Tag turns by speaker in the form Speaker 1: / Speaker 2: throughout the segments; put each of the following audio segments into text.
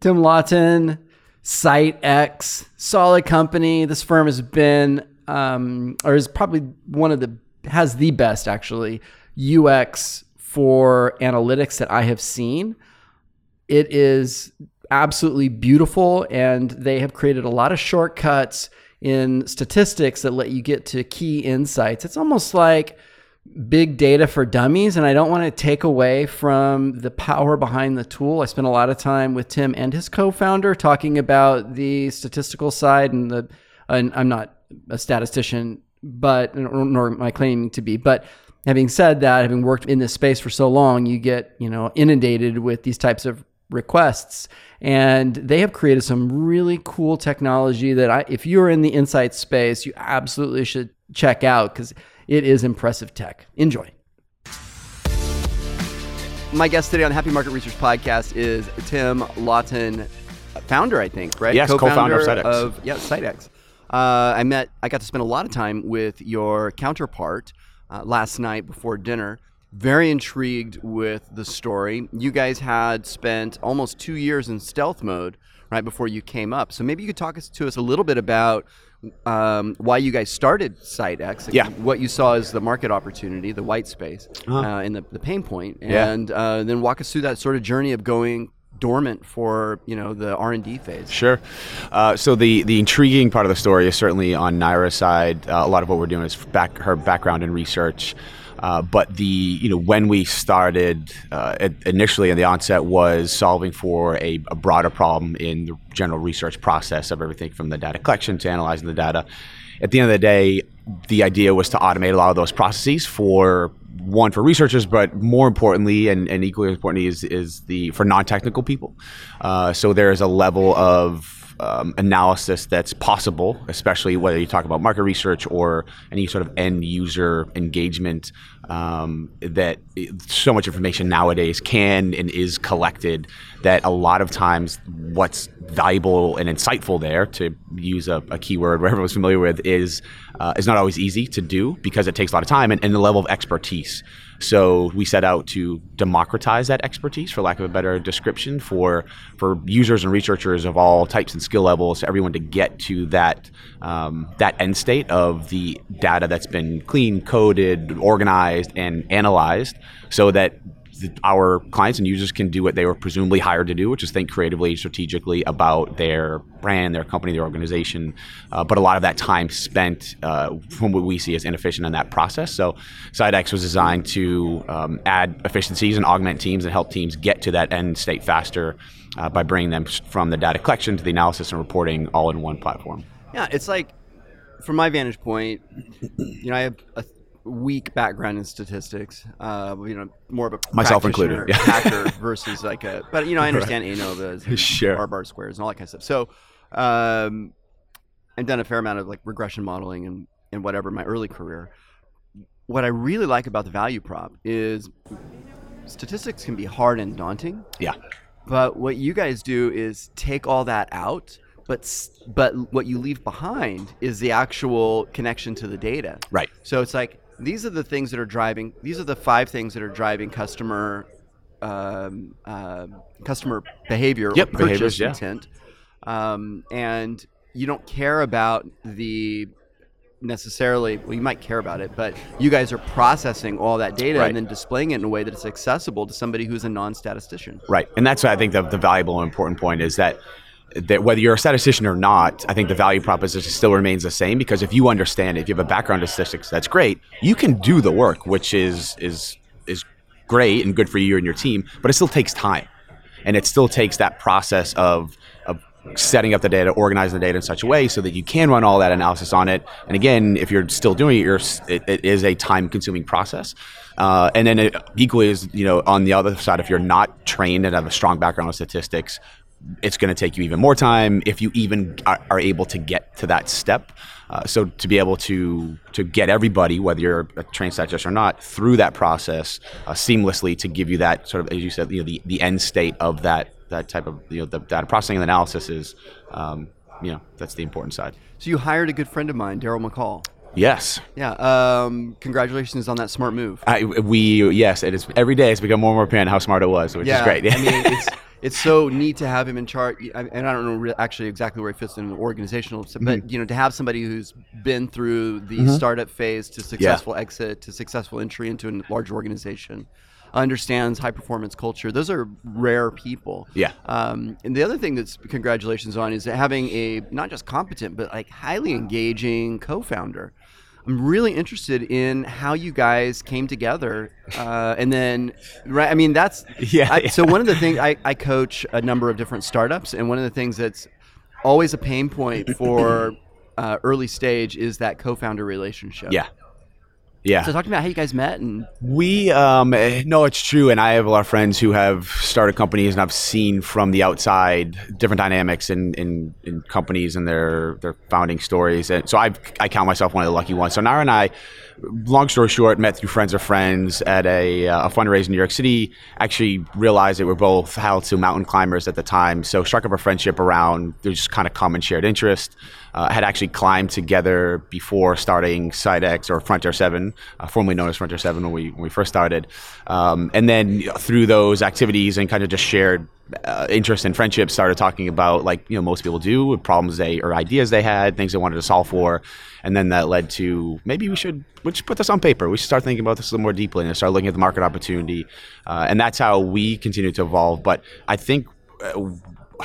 Speaker 1: Tim Lawton, SightX, solid company. This firm has been, um, or is probably one of the, has the best actually, UX for analytics that I have seen. It is absolutely beautiful, and they have created a lot of shortcuts in statistics that let you get to key insights. It's almost like, big data for dummies and I don't want to take away from the power behind the tool. I spent a lot of time with Tim and his co-founder talking about the statistical side and the and I'm not a statistician but nor am I claiming to be but having said that having worked in this space for so long you get you know inundated with these types of requests and they have created some really cool technology that I if you're in the insight space you absolutely should check out cuz it is impressive tech. Enjoy. My guest today on Happy Market Research Podcast is Tim Lawton, founder, I think, right?
Speaker 2: Yes, co-founder, co-founder of SightX. Of,
Speaker 1: yeah, SightX. Uh, I met, I got to spend a lot of time with your counterpart uh, last night before dinner. Very intrigued with the story. You guys had spent almost two years in stealth mode right before you came up. So maybe you could talk to us a little bit about um, why you guys started SightX.
Speaker 2: Yeah.
Speaker 1: What you saw as the market opportunity, the white space, uh-huh. uh, and the, the pain point, and yeah. uh, then walk us through that sort of journey of going dormant for you know the R and D phase.
Speaker 2: Sure. Uh, so the the intriguing part of the story is certainly on Naira's side. Uh, a lot of what we're doing is back her background in research. Uh, but the you know when we started uh, initially in the onset was solving for a, a, broader problem in the general research process of everything from the data collection to analyzing the data. At the end of the day, the idea was to automate a lot of those processes for one for researchers, but more importantly, and, and equally importantly, is is the for non-technical people. Uh, so there is a level of um, analysis that's possible, especially whether you talk about market research or any sort of end user engagement. Um, that so much information nowadays can and is collected that a lot of times what's valuable and insightful there, to use a, a keyword where everyone's familiar with, is uh, is not always easy to do because it takes a lot of time and, and the level of expertise. So we set out to democratize that expertise, for lack of a better description, for for users and researchers of all types and skill levels, everyone to get to that um, that end state of the data that's been clean, coded, organized, and analyzed, so that our clients and users can do what they were presumably hired to do, which is think creatively, strategically about their brand, their company, their organization. Uh, but a lot of that time spent uh, from what we see as inefficient in that process. So SightX was designed to um, add efficiencies and augment teams and help teams get to that end state faster uh, by bringing them from the data collection to the analysis and reporting all in one platform.
Speaker 1: Yeah, it's like from my vantage point, you know, I have a weak background in statistics. Uh, you know, more of a
Speaker 2: myself included,
Speaker 1: yeah. hacker versus like a. But you know, I understand right. ANOVAs, and
Speaker 2: sure.
Speaker 1: R bar squares, and all that kind of stuff. So, um, I've done a fair amount of like regression modeling and and whatever in my early career. What I really like about the value prop is statistics can be hard and daunting.
Speaker 2: Yeah.
Speaker 1: But what you guys do is take all that out but but what you leave behind is the actual connection to the data.
Speaker 2: Right.
Speaker 1: So it's like these are the things that are driving. These are the five things that are driving customer um, uh, customer behavior
Speaker 2: yep,
Speaker 1: or purchase yeah. intent. Um, and you don't care about the necessarily well you might care about it but you guys are processing all that data
Speaker 2: right.
Speaker 1: and then displaying it in a way that it's accessible to somebody who's a non-statistician
Speaker 2: right and that's why i think the, the valuable and important point is that that whether you're a statistician or not, I think the value proposition still remains the same because if you understand it, if you have a background in statistics, that's great. You can do the work, which is is is great and good for you and your team, but it still takes time, and it still takes that process of of setting up the data, organizing the data in such a way so that you can run all that analysis on it. And again, if you're still doing it, you're, it, it is a time-consuming process. Uh, and then it equally is, you know, on the other side, if you're not trained and have a strong background in statistics, it's going to take you even more time if you even are, are able to get to that step. Uh, so to be able to to get everybody, whether you're a trained statistician or not, through that process uh, seamlessly to give you that sort of, as you said, you know, the, the end state of that that type of you know the data processing and analysis is, um, you know, that's the important side.
Speaker 1: So you hired a good friend of mine, Daryl McCall.
Speaker 2: Yes.
Speaker 1: Yeah. Um, congratulations on that smart move.
Speaker 2: I, we yes, it is every day. It's become more and more apparent how smart it was, which
Speaker 1: yeah,
Speaker 2: is great.
Speaker 1: I mean, it's, so neat to have him in charge. And I don't know re- actually exactly where he fits in the organizational, but
Speaker 2: Mm-hmm.
Speaker 1: you know, to have somebody who's been through the startup phase to successful exit to successful entry into a large organization, understands high performance culture. Those are rare people.
Speaker 2: Yeah.
Speaker 1: Um, and the other thing that's congratulations on is having a not just competent but like highly engaging co-founder. I'm really interested in how you guys came together, uh, and then, right? I mean, that's
Speaker 2: Yeah,
Speaker 1: I,
Speaker 2: yeah.
Speaker 1: So one of the things I, I coach a number of different startups, and one of the things that's always a pain point for uh, early stage is that co-founder relationship.
Speaker 2: Yeah. Yeah.
Speaker 1: So talk to me about how you guys met and
Speaker 2: We um no, it's true, and I have a lot of friends who have started companies, and I've seen from the outside different dynamics in in, in companies and their their founding stories, and so I I count myself one of the lucky ones. So Naira and I, long story short, met through friends of friends at a, uh, a fundraiser in New York City. Actually realized that we're both Halitsu mountain climbers at the time, so struck up a friendship around there's just kind of common shared interest. Uh, had actually climbed together before starting SightX or Frontier 7, uh, formerly known as Frontier 7 when we, when we first started. Um, and then through those activities and kind of just shared uh, interest and friendship, started talking about, like, you know, most people do, problems they or ideas they had, things they wanted to solve for. And then that led to maybe we should, we should put this on paper. We should start thinking about this a little more deeply and start looking at the market opportunity. Uh, and that's how we continue to evolve. But I think uh,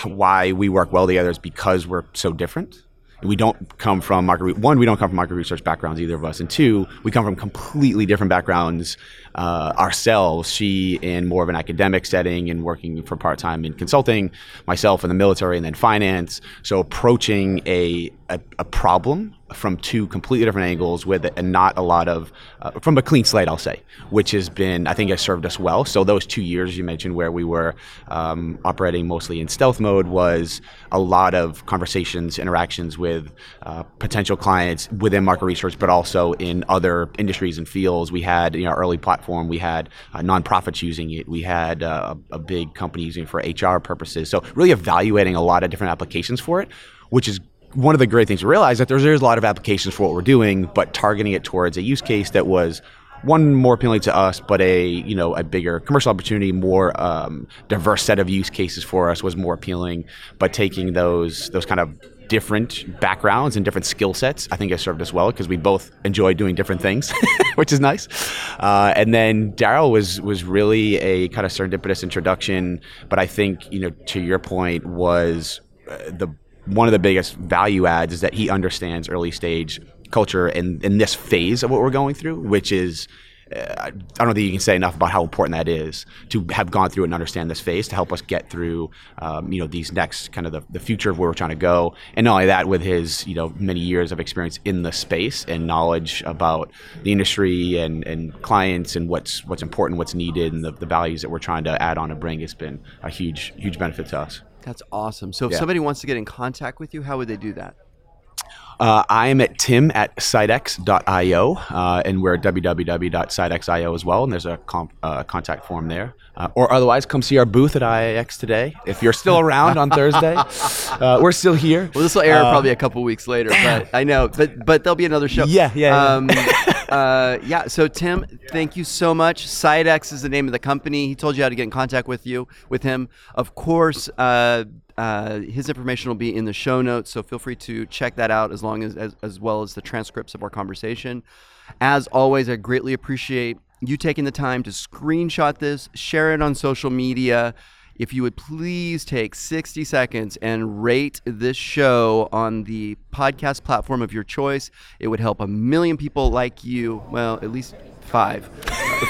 Speaker 2: why we work well together is because we're so different. We don't come from market. Re- one, we don't come from market research backgrounds either of us, and two, we come from completely different backgrounds uh, ourselves. She in more of an academic setting and working for part time in consulting. Myself in the military and then finance. So approaching a a, a problem from two completely different angles with and not a lot of uh, from a clean slate i'll say which has been i think has served us well. So those two years you mentioned where we were um, operating mostly in stealth mode was a lot of conversations interactions with uh, potential clients within market research but also in other industries and fields. We had you know early platform. We had uh, nonprofits using it. We had uh, a, a big company using it for hr purposes. So really evaluating a lot of different applications for it which is one of the great things to realize that there's, there's a lot of applications for what we're doing, but targeting it towards a use case that was one more appealing to us, but a you know a bigger commercial opportunity, more um, diverse set of use cases for us was more appealing. But taking those those kind of different backgrounds and different skill sets, I think has served us well because we both enjoy doing different things, which is nice. Uh, and then Daryl was was really a kind of serendipitous introduction, but I think you know to your point was uh, the one of the biggest value adds is that he understands early stage culture in, in this phase of what we're going through, which is uh, I don't think you can say enough about how important that is to have gone through and understand this phase to help us get through, um, you know, these next kind of the, the future of where we're trying to go. And not only that, with his, you know, many years of experience in the space and knowledge about the industry and, and clients and what's what's important, what's needed, and the, the values that we're trying to add on and bring has been a huge, huge benefit to us.
Speaker 1: That's awesome. So if
Speaker 2: Yeah.
Speaker 1: somebody wants to get in contact with you, how would they do that?
Speaker 2: Uh, I am at tim at sightx.io, uh, and we're at www.sightx.io as well, and there's a comp, uh, contact form there. Uh, or otherwise, come see our booth at IIEX today. If you're still around on Thursday, uh, we're still here.
Speaker 1: Well, this will air probably a couple weeks later, but I know, but but there'll be another show.
Speaker 2: Yeah, yeah, yeah.
Speaker 1: Uh, yeah. So Tim, thank you so much. SightX is the name of the company. He told you how to get in contact with you, with him. Of course, uh, uh, his information will be in the show notes, so feel free to check that out as long as, as as well as the transcripts of our conversation. As always, I greatly appreciate you taking the time to screenshot this, share it on social media. If you would please take 60 seconds and rate this show on the podcast platform of your choice, it would help a million people like you. Well, at least five.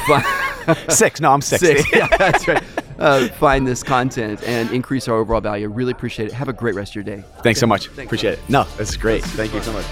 Speaker 2: Six. No, I'm six.
Speaker 1: Six. Yeah, that's right. Uh, find this content and increase our overall value. Really appreciate it. Have a great rest of your day.
Speaker 2: Thanks so much.
Speaker 1: Thanks.
Speaker 2: Appreciate it. No, this is great. Thank you so much.